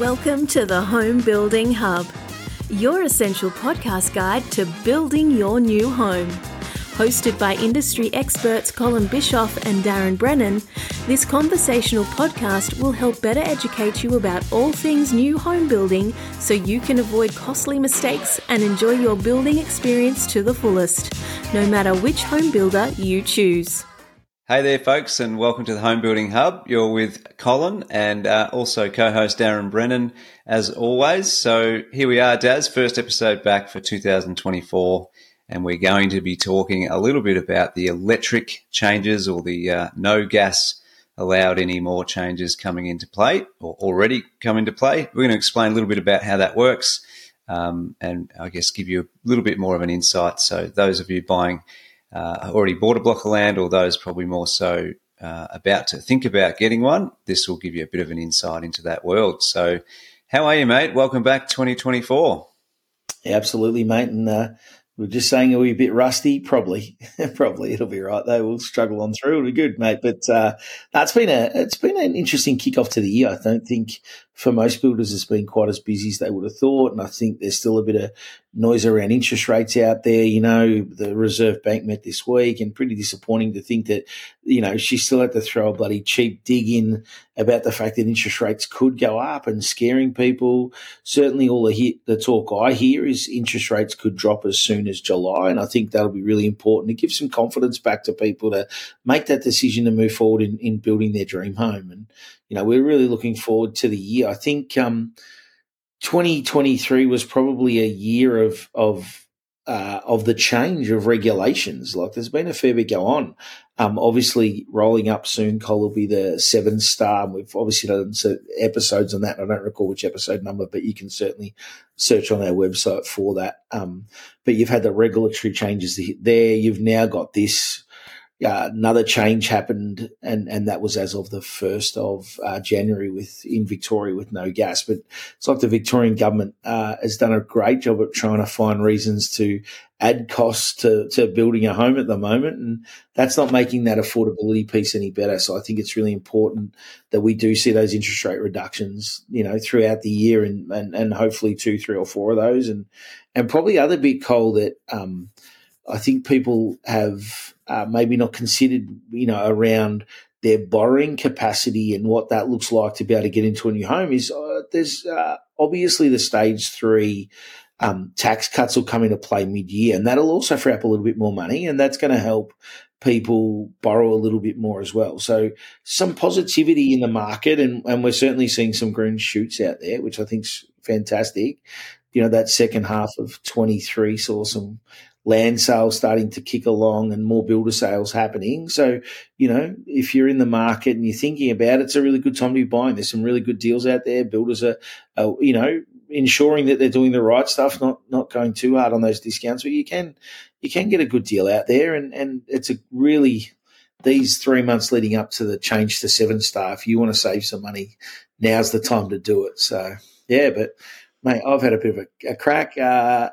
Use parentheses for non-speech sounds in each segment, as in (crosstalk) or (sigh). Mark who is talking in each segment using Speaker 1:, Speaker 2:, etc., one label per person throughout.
Speaker 1: Welcome to the Home Building Hub, your essential podcast guide to building your new home. Hosted by industry experts Colin Bischoff and Darren Brennan, this conversational podcast will help better educate you about all things new home building so you can avoid costly mistakes and enjoy your building experience to the fullest, no matter which home builder you choose.
Speaker 2: Hey there, folks, and welcome to the Home Building Hub. You're with Colin and uh, also co-host Darren Brennan, as always. So here we are, Daz, first episode back for 2024, and we're going to be talking a little bit about the electric changes or the uh, no gas allowed anymore changes coming into play or already come into play. We're going to explain a little bit about how that works, um, and I guess give you a little bit more of an insight. So those of you buying uh, already bought a block of land, or those probably more so uh, about to think about getting one, this will give you a bit of an insight into that world. So, how are you, mate? Welcome back, 2024.
Speaker 3: Absolutely, mate. And uh, we're just saying, are we a bit rusty? (laughs) Probably, (laughs) probably it'll be right though. We'll struggle on through. It'll be good, mate. But uh, it's been a it's been an interesting kickoff to the year. I don't think for most builders it's been quite as busy as they would have thought, and I think there's still a bit of noise around interest rates out there. You know, the Reserve Bank met this week, and pretty disappointing to think that you know she still had to throw a bloody cheap dig in about the fact that interest rates could go up and scaring people. Certainly, all the hit, the talk I hear is interest rates could drop as soon as July, and I think that'll be really important to give some confidence back to people to make that decision to move forward in, in building their dream home. And you know, we're really looking forward to the year. I think. Um, 2023 was probably a year of of uh, of the change of regulations. Like there's been a fair bit go on. Um, obviously, rolling up soon, Cole will be the seven star. We've obviously done episodes on that. I don't recall which episode number, but you can certainly search on our website for that. Um, but you've had the regulatory changes there. You've now got this uh, another change happened, and, and that was as of the first of uh, January with in Victoria with no gas. But it's like the Victorian government uh, has done a great job at trying to find reasons to add costs to, to building a home at the moment, and that's not making that affordability piece any better. So I think it's really important that we do see those interest rate reductions, you know, throughout the year, and and, and hopefully two, three, or four of those, and and probably other big Cole that. Um, I think people have uh, maybe not considered, you know, around their borrowing capacity and what that looks like to be able to get into a new home is uh, there's uh, obviously the stage three um, tax cuts will come into play mid year, and that'll also free up a little bit more money, and that's going to help people borrow a little bit more as well. So some positivity in the market, and, and we're certainly seeing some green shoots out there, which I think's fantastic. You know, that second half of 23 saw some land sales starting to kick along and more builder sales happening. So, you know, if you're in the market and you're thinking about it, it's a really good time to be buying. There's some really good deals out there. Builders are, are you know, ensuring that they're doing the right stuff, not not going too hard on those discounts. But you can you can get a good deal out there, and and it's a really these three months leading up to the change to seven star. If you want to save some money, now's the time to do it. So yeah, but mate, I've had a bit of a, a crack. Uh,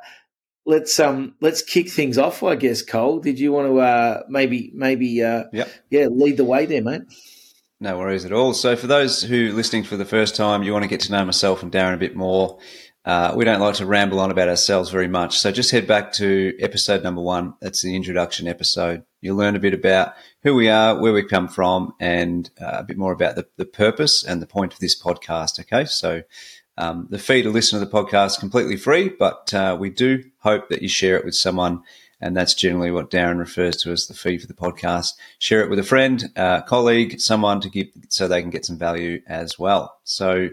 Speaker 3: let's um let's kick things off. I guess Cole, did you want to uh, maybe maybe uh,
Speaker 2: yep.
Speaker 3: yeah lead the way there, mate?
Speaker 2: No worries at all. So for those who listening for the first time, you want to get to know myself and Darren a bit more. Uh, we don't like to ramble on about ourselves very much. So just head back to episode number one. That's the introduction episode. You'll learn a bit about who we are, where we come from, and uh, a bit more about the, the purpose and the point of this podcast. Okay. So um, the fee to listen to the podcast completely free, but uh, we do hope that you share it with someone. And that's generally what Darren refers to as the fee for the podcast. Share it with a friend, uh, colleague, someone to get so they can get some value as well. So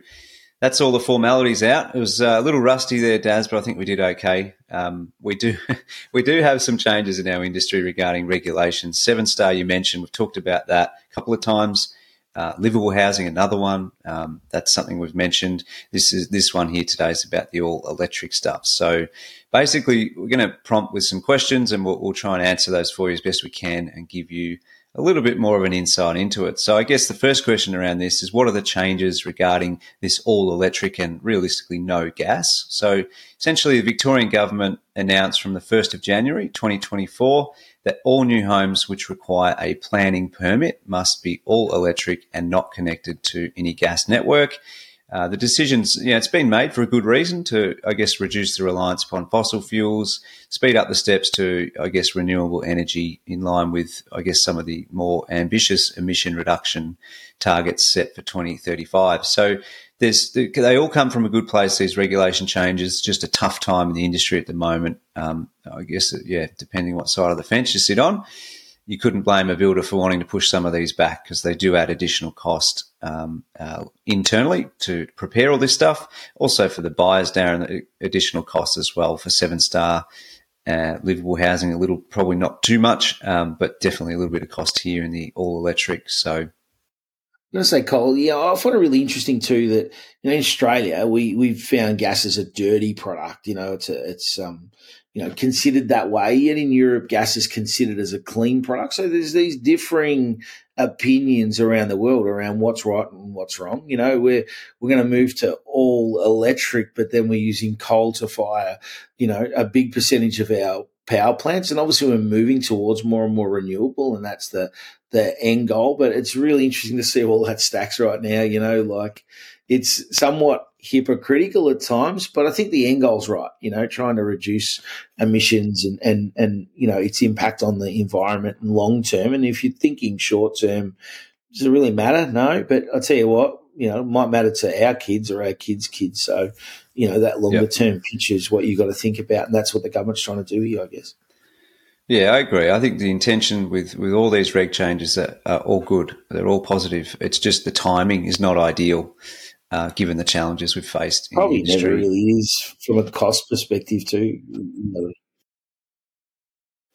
Speaker 2: that's all the formalities out. It was uh, a little rusty there, Daz, but I think we did okay. Um, we do (laughs) we do have some changes in our industry regarding regulations. Seven star, you mentioned, we've talked about that a couple of times. Uh, livable housing, another one. Um, that's something we've mentioned. This is this one here today is about the all electric stuff. So basically, we're going to prompt with some questions, and we'll, we'll try and answer those for you as best we can, and give you a little bit more of an insight into it. So I guess the first question around this is what are the changes regarding this all electric and realistically no gas? So essentially the Victorian government announced from the 1st of January 2024 that all new homes which require a planning permit must be all electric and not connected to any gas network. Uh, the decisions, yeah, it's been made for a good reason to, I guess, reduce the reliance upon fossil fuels, speed up the steps to, I guess, renewable energy in line with, I guess, some of the more ambitious emission reduction targets set for 2035. So there's, they all come from a good place, these regulation changes, just a tough time in the industry at the moment. Um, I guess, yeah, depending what side of the fence you sit on you couldn't blame a builder for wanting to push some of these back because they do add additional cost um, uh, internally to prepare all this stuff. Also for the buyers, Darren, additional costs as well for seven star uh, livable housing. A little, probably not too much, um, but definitely a little bit of cost here in the all electric. So. I'm
Speaker 3: going to say, Cole, yeah, I find it really interesting too that you know in Australia we we've found gas as a dirty product. You know, it's a, it's um you know, considered that way. Yet in Europe, gas is considered as a clean product. So there's these differing opinions around the world around what's right and what's wrong. You know, we're we're going to move to all electric, but then we're using coal to fire. You know, a big percentage of our power plants, and obviously we're moving towards more and more renewable, and that's the the end goal. But it's really interesting to see all that stacks right now. You know, like it's somewhat hypocritical at times, but I think the end goal's right. You know, trying to reduce emissions and and and you know its impact on the environment and long term. And if you're thinking short term, does it really matter? No, but I'll tell you what, you know, it might matter to our kids or our kids' kids. So, you know, that longer yep. term picture is what you've got to think about, and that's what the government's trying to do here, I guess.
Speaker 2: Yeah, I agree. I think the intention with, with all these reg changes are, are all good. They're all positive. It's just the timing is not ideal uh, given the challenges we've faced.
Speaker 3: Probably never really is from a cost perspective too.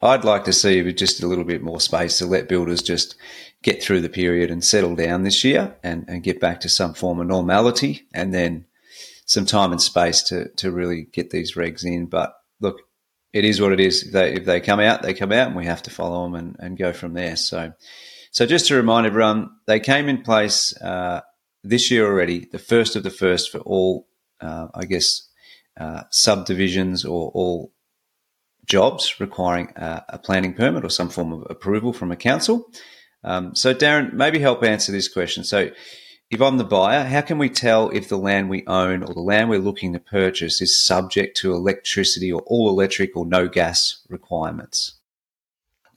Speaker 2: I'd like to see just a little bit more space to let builders just get through the period and settle down this year and, and get back to some form of normality and then some time and space to, to really get these regs in. But look, it is what it is. If they, if they come out, they come out and we have to follow them and, and go from there. So, so just to remind everyone, they came in place uh, this year already, the first of the first for all, uh, I guess, uh, subdivisions or all jobs requiring a, a, planning permit or some form of approval from a council. Um, so, Darren, maybe help answer this question. So, if I'm the buyer, how can we tell if the land we own or the land we're looking to purchase is subject to electricity or all electric or no gas requirements?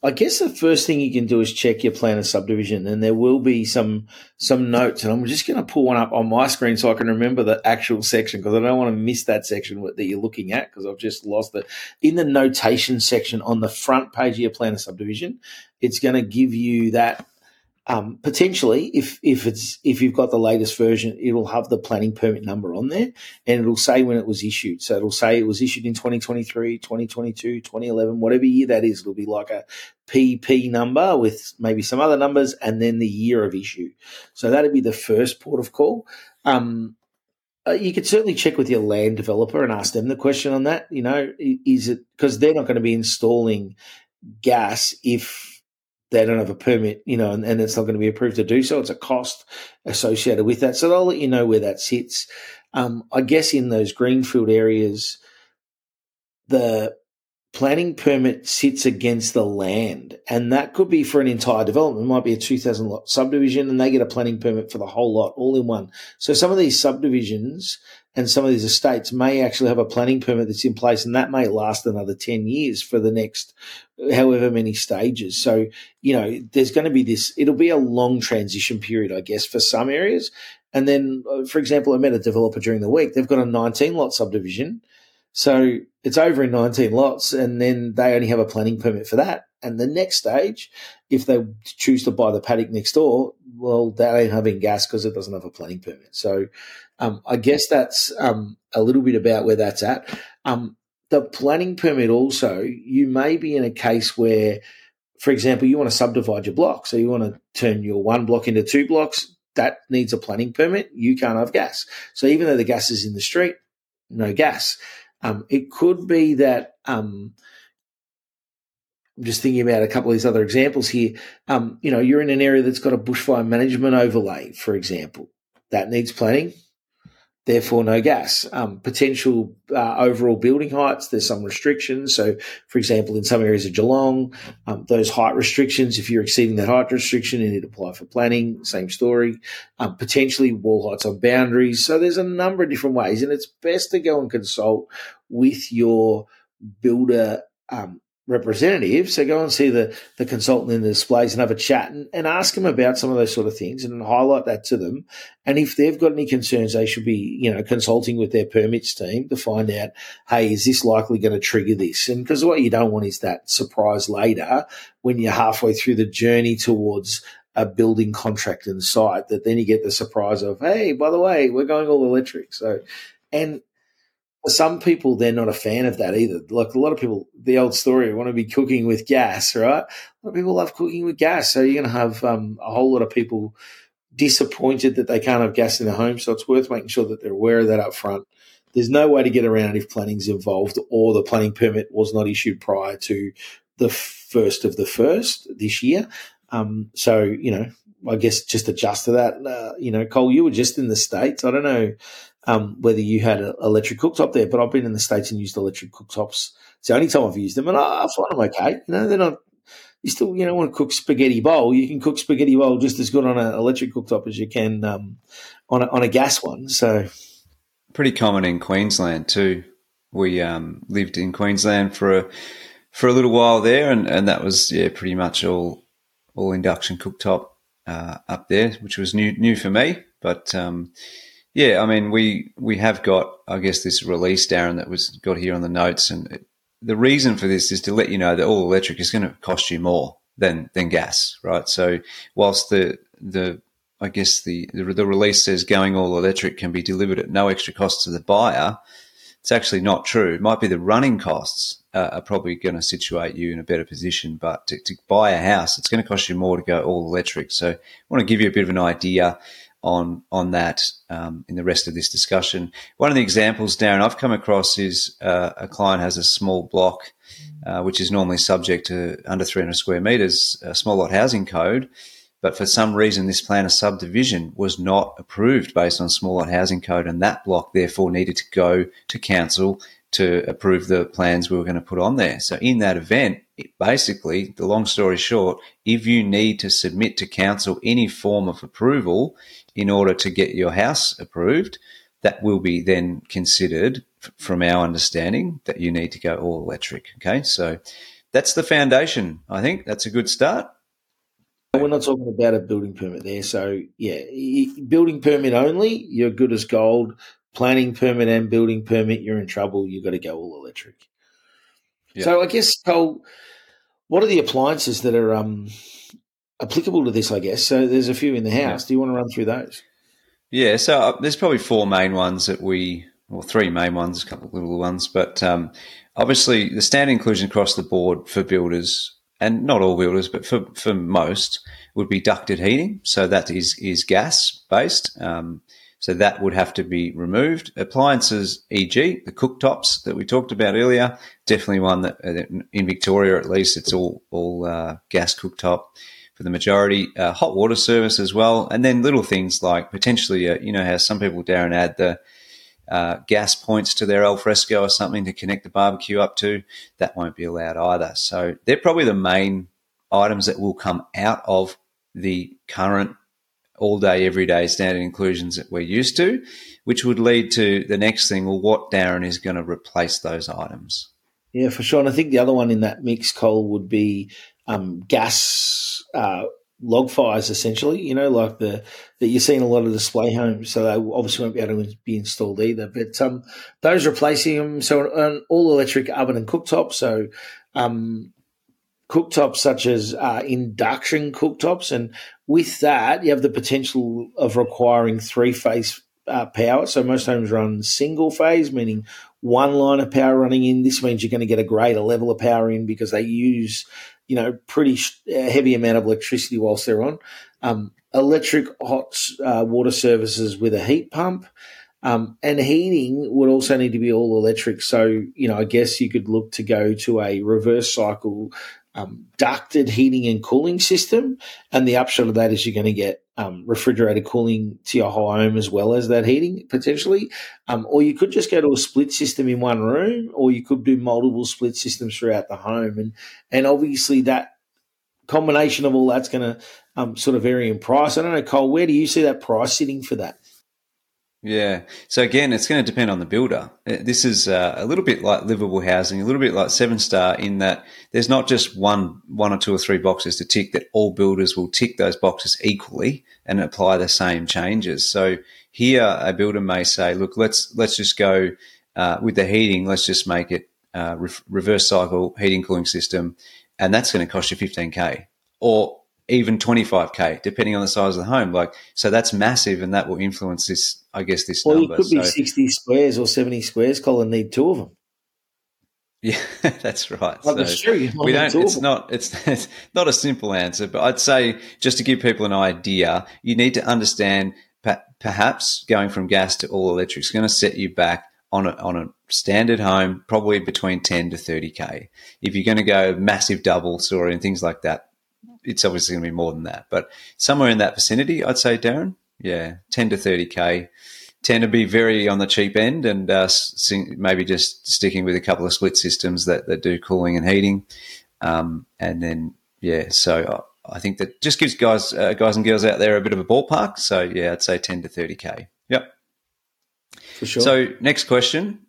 Speaker 3: I guess the first thing you can do is check your plan of subdivision, and there will be some some notes. And I'm just going to pull one up on my screen so I can remember the actual section because I don't want to miss that section that you're looking at because I've just lost it. In the notation section on the front page of your plan of subdivision, it's going to give you that um, potentially, if if it's if you've got the latest version, it'll have the planning permit number on there, and it'll say when it was issued. So it'll say it was issued in 2023, 2022, 2011, whatever year that is. It'll be like a PP number with maybe some other numbers, and then the year of issue. So that'd be the first port of call. Um, uh, you could certainly check with your land developer and ask them the question on that. You know, is it because they're not going to be installing gas if they don't have a permit, you know, and, and, it's not going to be approved to do so. It's a cost associated with that. So they'll let you know where that sits. Um, I guess in those greenfield areas, the planning permit sits against the land, and that could be for an entire development. It might be a 2,000 lot subdivision, and they get a planning permit for the whole lot all in one. So some of these subdivisions and some of these estates may actually have a planning permit that's in place, and that may last another 10 years for the next however many stages. So, you know, there's going to be this, it'll be a long transition period, I guess, for some areas. And then, uh, for example, I met a developer during the week. They've got a 19 lot subdivision. So it's over in 19 lots, and then they only have a planning permit for that. And the next stage, if they choose to buy the paddock next door, well, they ain't having gas because it doesn't have a planning permit. So um, I guess that's um, a little bit about where that's at. Um, the planning permit also, you may be in a case where, for example, you want to subdivide your block. So you want to turn your one block into two blocks. That needs a planning permit. You can't have gas. So even though the gas is in the street, no gas. Um, it could be that um, I'm just thinking about a couple of these other examples here. Um, you know, you're in an area that's got a bushfire management overlay, for example. That needs planning therefore no gas. Um, potential uh, overall building heights, there's some restrictions. So, for example, in some areas of Geelong, um, those height restrictions, if you're exceeding that height restriction, you need to apply for planning. Same story. Um, potentially wall heights on boundaries. So there's a number of different ways, and it's best to go and consult with your builder um, representative. So go and see the, the consultant in the displays and have a chat and, and ask them about some of those sort of things and highlight that to them. And if they've got any concerns, they should be, you know, consulting with their permits team to find out, hey, is this likely going to trigger this? And because what you don't want is that surprise later when you're halfway through the journey towards a building contract and site that then you get the surprise of, hey, by the way, we're going all electric. So, and for some people, they're not a fan of that either. Like a lot of people, the old story, want to be cooking with gas, right? A lot of people love cooking with gas. So you're going to have um, a whole lot of people disappointed that they can't have gas in their home. So it's worth making sure that they're aware of that up front. There's no way to get around if planning's involved or the planning permit was not issued prior to the first of the first this year. Um, so, you know, I guess just adjust to that. Uh, you know, Cole, you were just in the States. I don't know um, whether you had an electric cooktop there, but I've been in the States and used electric cooktops. It's the only time I've used them, and I, I find them okay. You know, they're not. You still, you know, want to cook spaghetti bowl. You can cook spaghetti bowl just as good on an electric cooktop as you can um, on a, on a gas one. So,
Speaker 2: pretty common in Queensland too. We um, lived in Queensland for a for a little while there, and, and that was yeah, pretty much all all induction cooktop uh, up there, which was new new for me. But um, yeah, I mean, we we have got, I guess, this release, Darren, that was got here on the notes, and it, the reason for this is to let you know that all electric is going to cost you more than than gas, right? So, whilst the the I guess the, the, the release says going all electric can be delivered at no extra cost to the buyer, it's actually not true. It might be the running costs uh, are probably going to situate you in a better position, but to, to buy a house, it's going to cost you more to go all electric. So, I want to give you a bit of an idea on on that um, in the rest of this discussion. One of the examples, Darren, I've come across is uh, a client has a small block, uh, which is normally subject to under 300 square meters, a small lot housing code. But for some reason, this plan of subdivision was not approved based on small lot housing code, and that block therefore needed to go to council to approve the plans we were going to put on there. So in that event, basically, the long story short, if you need to submit to council any form of approval in order to get your house approved, that will be then considered from our understanding that you need to go all electric. Okay. So that's the foundation. I think that's a good start.
Speaker 3: We're not talking about a building permit there. So, yeah, building permit only, you're good as gold planning permit and building permit, you're in trouble. You've got to go all electric. Yeah. So I guess, Cole, what are the appliances that are um, applicable to this? I guess so. There's a few in the house. Yeah. Do you want to run through those?
Speaker 2: Yeah. So uh, there's probably four main ones that we, well, three main ones, a couple of little ones, but um, obviously the standard inclusion across the board for builders and not all builders, but for, for most would be ducted heating. So that is is gas based. Um, so that would have to be removed. Appliances, e.g., the cooktops that we talked about earlier, definitely one that uh, in Victoria at least it's all all uh, gas cooktop for the majority. Uh, hot water service as well, and then little things like potentially, uh, you know, how some people Darren add the uh, gas points to their alfresco or something to connect the barbecue up to. That won't be allowed either. So they're probably the main items that will come out of the current all day, every day standard inclusions that we're used to, which would lead to the next thing. Well, what Darren is going to replace those items?
Speaker 3: Yeah, for sure. And I think the other one in that mix, Cole, would be um, gas uh, log fires, essentially. You know, like the that you see in a lot of display homes. So they obviously won't be able to be installed either. But um, those replacing them, so an all electric oven and cooktop. So um, cooktops such as uh, induction cooktops. And with that, you have the potential of requiring three phase uh, power. So most homes run single phase, meaning one line of power running in. This means you're going to get a greater level of power in because they use, you know, pretty heavy amount of electricity whilst they're on. Um, electric hot uh, water services with a heat pump. Um, and heating would also need to be all electric. So, you know, I guess you could look to go to a reverse cycle um, ducted heating and cooling system. And the upshot of that is you're going to get um, refrigerator cooling to your home as well as that heating potentially. Um, or you could just go to a split system in one room, or you could do multiple split systems throughout the home. And and obviously that combination of all that's going to um, sort of vary in price. I don't know, Cole, where do you see that price sitting for that?
Speaker 2: Yeah. So again, it's going to depend on the builder. Uh, this is uh, a little bit like livable housing, a little bit like Seven Star in that there's not just one, one or two or three boxes to tick. That all builders will tick those boxes equally and apply the same changes. So here, a builder may say, "Look, let's let's just go uh, with the heating. Let's just make it uh, re- reverse cycle heating cooling system, and that's going to cost you 15k." Or even 25k, depending on the size of the home. Like, so that's massive, and that will influence this. I guess this.
Speaker 3: Well,
Speaker 2: number.
Speaker 3: you could be 60 squares or 70 squares. Colin need two of them.
Speaker 2: Yeah, (laughs) that's right.
Speaker 3: Like so true.
Speaker 2: We don't. It's not. It's, (laughs) it's not a simple answer, but I'd say just to give people an idea, you need to understand. Perhaps going from gas to all electric is going to set you back on a, on a standard home, probably between 10 to 30k. If you're going to go massive double story and things like that, it's obviously going to be more than that, but somewhere in that vicinity, I'd say, Darren. Yeah, 10 to 30K. Tend to be very on the cheap end and uh, maybe just sticking with a couple of split systems that, that do cooling and heating. Um, and then, yeah, so I think that just gives guys uh, guys and girls out there a bit of a ballpark. So, yeah, I'd say 10 to 30K. Yep.
Speaker 3: For sure.
Speaker 2: So, next question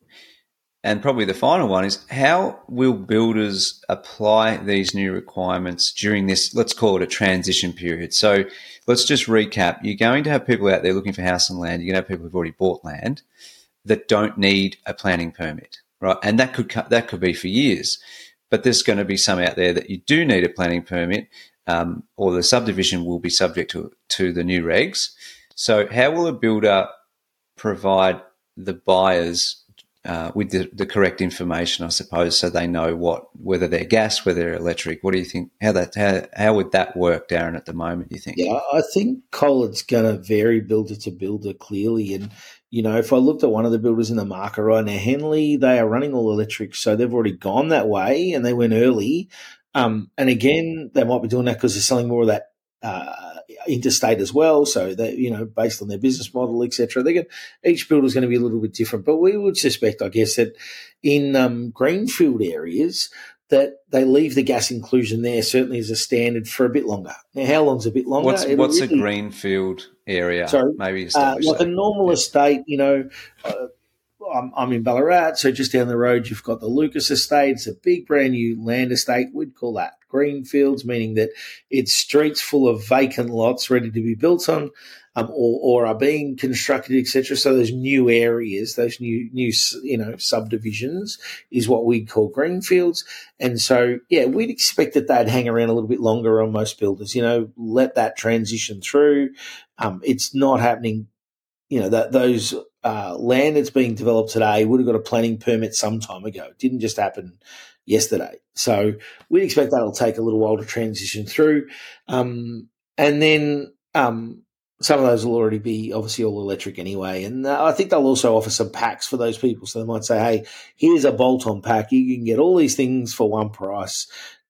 Speaker 2: and probably the final one is how will builders apply these new requirements during this, let's call it a transition period? So let's just recap. You're going to have people out there looking for house and land. You're going to have people who've already bought land that don't need a planning permit, right? And that could, that could be for years. But there's going to be some out there that you do need a planning permit um, or the subdivision will be subject to, to the new regs. So how will a builder provide the buyers uh, with the, the, correct information, I suppose, so they know what whether they're gas, whether they're electric. What do you think? How that how, how would that work, Darren? At the moment, you think?
Speaker 3: Yeah, I think Colin's going to vary builder to builder clearly, and you know, if I looked at one of the builders in the market right now, Henley, they are running all electric, so they've already gone that way, and they went early. Um, and again, they might be doing that because they're selling more of that. Uh, interstate as well. So they, you know, based on their business model, etc. They get each builder is going to be a little bit different. But we would suspect, I guess, that in um, greenfield areas that they leave the gas inclusion there certainly as a standard for a bit longer. Now, how long's a bit longer?
Speaker 2: What's, what's really, a greenfield area?
Speaker 3: Sorry,
Speaker 2: maybe
Speaker 3: uh, like
Speaker 2: that.
Speaker 3: a normal yeah. estate, you know. Uh, I'm, I'm, in Ballarat, so just down the road you've got the Lucas Estate. It's a big brand new land estate. We'd call that greenfields, meaning that it's streets full of vacant lots ready to be built on, um, or, or are being constructed, etc. So those new areas, those new new you know subdivisions, is what we'd call greenfields. And so yeah, we'd expect that they'd hang around a little bit longer on most builders. You know, let that transition through. Um, it's not happening. You know that those uh, land that's being developed today would have got a planning permit some time ago. It didn't just happen yesterday. So we expect that'll take a little while to transition through. Um, and then um, some of those will already be obviously all electric anyway. And uh, I think they'll also offer some packs for those people. So they might say, hey, here's a bolt on pack. You can get all these things for one price.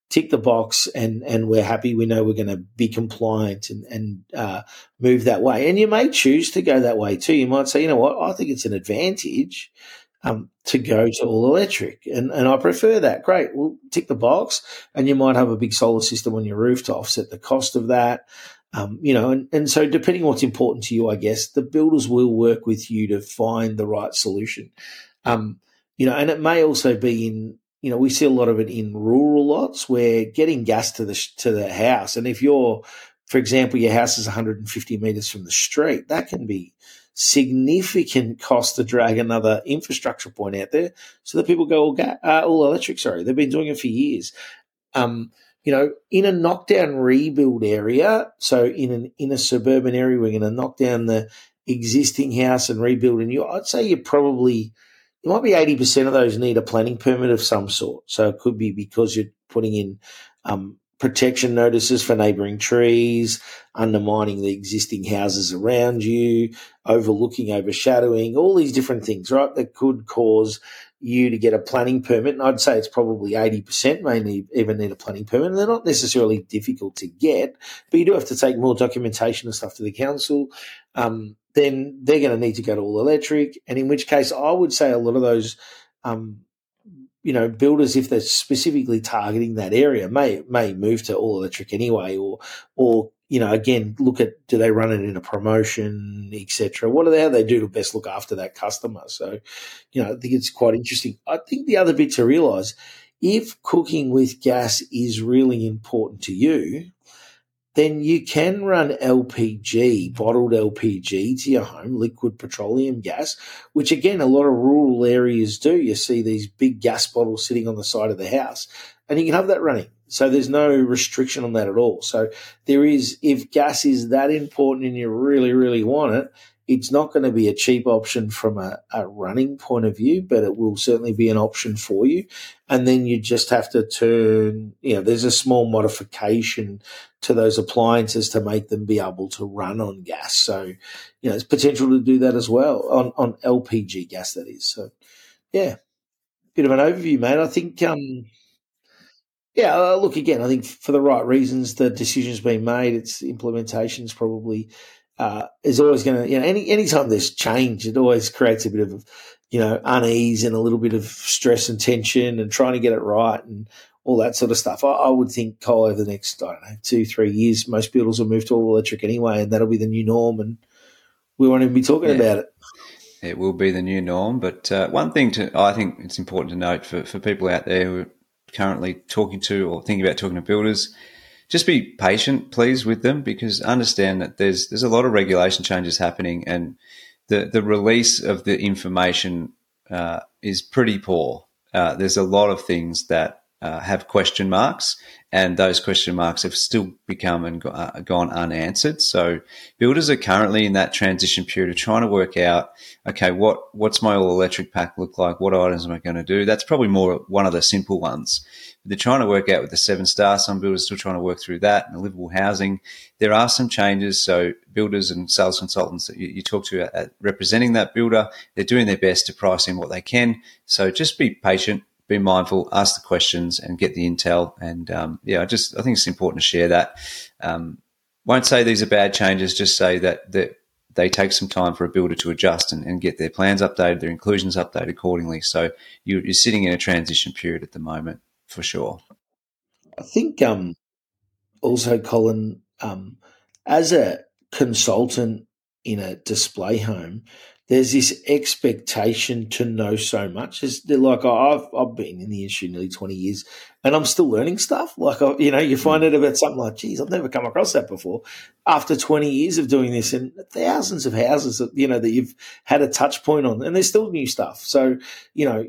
Speaker 3: Tick the box, and and we're happy. We know we're going to be compliant and and uh, move that way. And you may choose to go that way too. You might say, you know what, I think it's an advantage um, to go to all electric. And, and I prefer that. Great. We'll tick the box and you might have a big solar system on your roof to offset the cost of that. Um, you know, and, and so depending what's important to you, I guess the builders will work with you to find the right solution. Um, you know, and it may also be in, you know, we see a lot of it in rural lots where getting gas to the, to the house. And if you're, for example, your house is 150 meters from the street, that can be significant cost to drag another infrastructure point out there so that people go all, ga- uh, all electric. Sorry, they've been doing it for years. Um, you know, in a knockdown rebuild area, so in an in a suburban area, we're going to knock down the existing house and rebuild a new. I'd say you probably it might be eighty percent of those need a planning permit of some sort. So it could be because you're putting in um, protection notices for neighbouring trees, undermining the existing houses around you, overlooking, overshadowing, all these different things, right, that could cause you to get a planning permit, and I'd say it's probably 80% may need, even need a planning permit. And they're not necessarily difficult to get, but you do have to take more documentation and stuff to the council. Um, then they're going to need to go to all electric. And in which case, I would say a lot of those, um, you know, builders, if they're specifically targeting that area, may may move to all electric anyway, or or you know, again, look at do they run it in a promotion, etc. What do they how they do to best look after that customer? So, you know, I think it's quite interesting. I think the other bit to realise, if cooking with gas is really important to you, then you can run LPG, bottled LPG to your home, liquid petroleum gas, which again, a lot of rural areas do. You see these big gas bottles sitting on the side of the house, and you can have that running. So there's no restriction on that at all. So there is, if gas is that important and you really, really want it, it's not going to be a cheap option from a, a, running point of view, but it will certainly be an option for you. And then you just have to turn, you know, there's a small modification to those appliances to make them be able to run on gas. So, you know, it's potential to do that as well on, on LPG gas, that is. So, yeah, bit of an overview, mate. I think, um, yeah, uh, look again. I think for the right reasons, the decision's been made. Its implementation's probably uh, is always going to, you know, any anytime there's change, it always creates a bit of, you know, unease and a little bit of stress and tension and trying to get it right and all that sort of stuff. I, I would think, Cole, over the next, I don't know, two, three years, most builders will move to all electric anyway, and that'll be the new norm, and we won't even be talking yeah. about it.
Speaker 2: It will be the new norm. But uh, one thing to, I think it's important to note for, for people out there who are currently talking to or thinking about talking to builders, just be patient, please, with them because understand that there's there's a lot of regulation changes happening, and the the release of the information uh, is pretty poor. Uh, there's a lot of things that uh, have question marks, and those question marks have still become and uh, gone unanswered. So builders are currently in that transition period of trying to work out, okay, what what's my all electric pack look like? What items am I going to do? That's probably more one of the simple ones. They're trying to work out with the seven star. Some builders are still trying to work through that and the livable housing. There are some changes. So builders and sales consultants that you, you talk to at representing that builder, they're doing their best to price in what they can. So just be patient, be mindful, ask the questions, and get the intel. And um, yeah, I just I think it's important to share that. Um, won't say these are bad changes. Just say that that they take some time for a builder to adjust and, and get their plans updated, their inclusions updated accordingly. So you, are sitting in a transition period at the moment for sure.
Speaker 3: I think um, also, Colin, um, as a consultant in a display home, there's this expectation to know so much. It's like I've I've been in the industry nearly twenty years, and I'm still learning stuff. Like I, you know, you mm. find out about something like, "Geez, I've never come across that before." After twenty years of doing this, and thousands of houses, that, you know, that you've had a touch point on, and there's still new stuff. So, you know,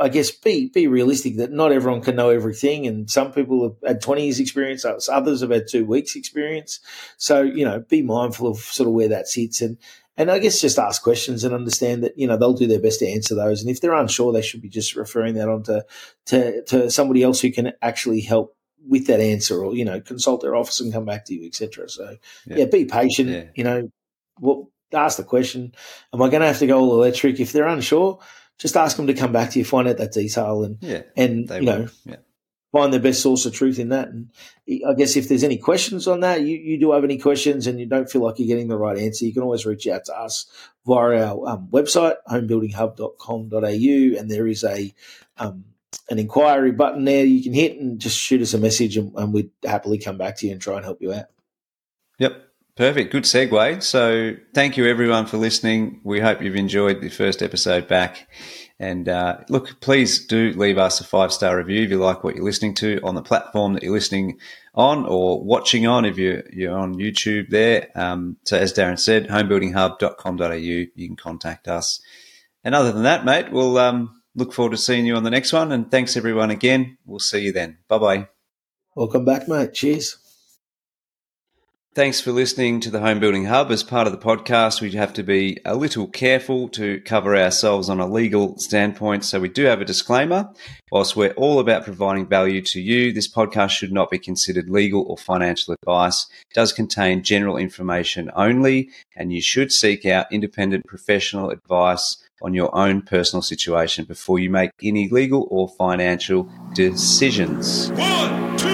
Speaker 3: I guess be be realistic that not everyone can know everything, and some people have had twenty years experience, others have had two weeks experience. So you know, be mindful of sort of where that sits, and and I guess just ask questions and understand that you know they'll do their best to answer those. And if they're unsure, they should be just referring that on to to, to somebody else who can actually help with that answer, or you know, consult their office and come back to you, etc. So yeah. yeah, be patient. Yeah. You know, well, ask the question: Am I going to have to go all electric? If they're unsure just ask them to come back to you, find out that detail, and
Speaker 2: yeah,
Speaker 3: and you know, yeah. Find the best source of truth in that. And I guess if there's any questions on that, you, you do have any questions, and you don't feel like you're getting the right answer, you can always reach out to us via our um, website, homebuildinghub.com.au, and there is a um, an inquiry button there you can hit and just shoot us a message, and, and we'd happily come back to you and try and help you out.
Speaker 2: Yep. Perfect. Good segue. So, thank you everyone for listening. We hope you've enjoyed the first episode back. And uh, look, please do leave us a five star review if you like what you're listening to on the platform that you're listening on or watching on if you're, you're on YouTube there. Um, so, as Darren said, homebuildinghub.com.au, you can contact us. And other than that, mate, we'll um, look forward to seeing you on the next one. And thanks everyone again. We'll see you then. Bye bye.
Speaker 3: Welcome back, mate. Cheers.
Speaker 2: Thanks for listening to the Home Building Hub. As part of the podcast, we have to be a little careful to cover ourselves on a legal standpoint. So we do have a disclaimer. Whilst we're all about providing value to you, this podcast should not be considered legal or financial advice. It does contain general information only, and you should seek out independent professional advice on your own personal situation before you make any legal or financial decisions. One, two,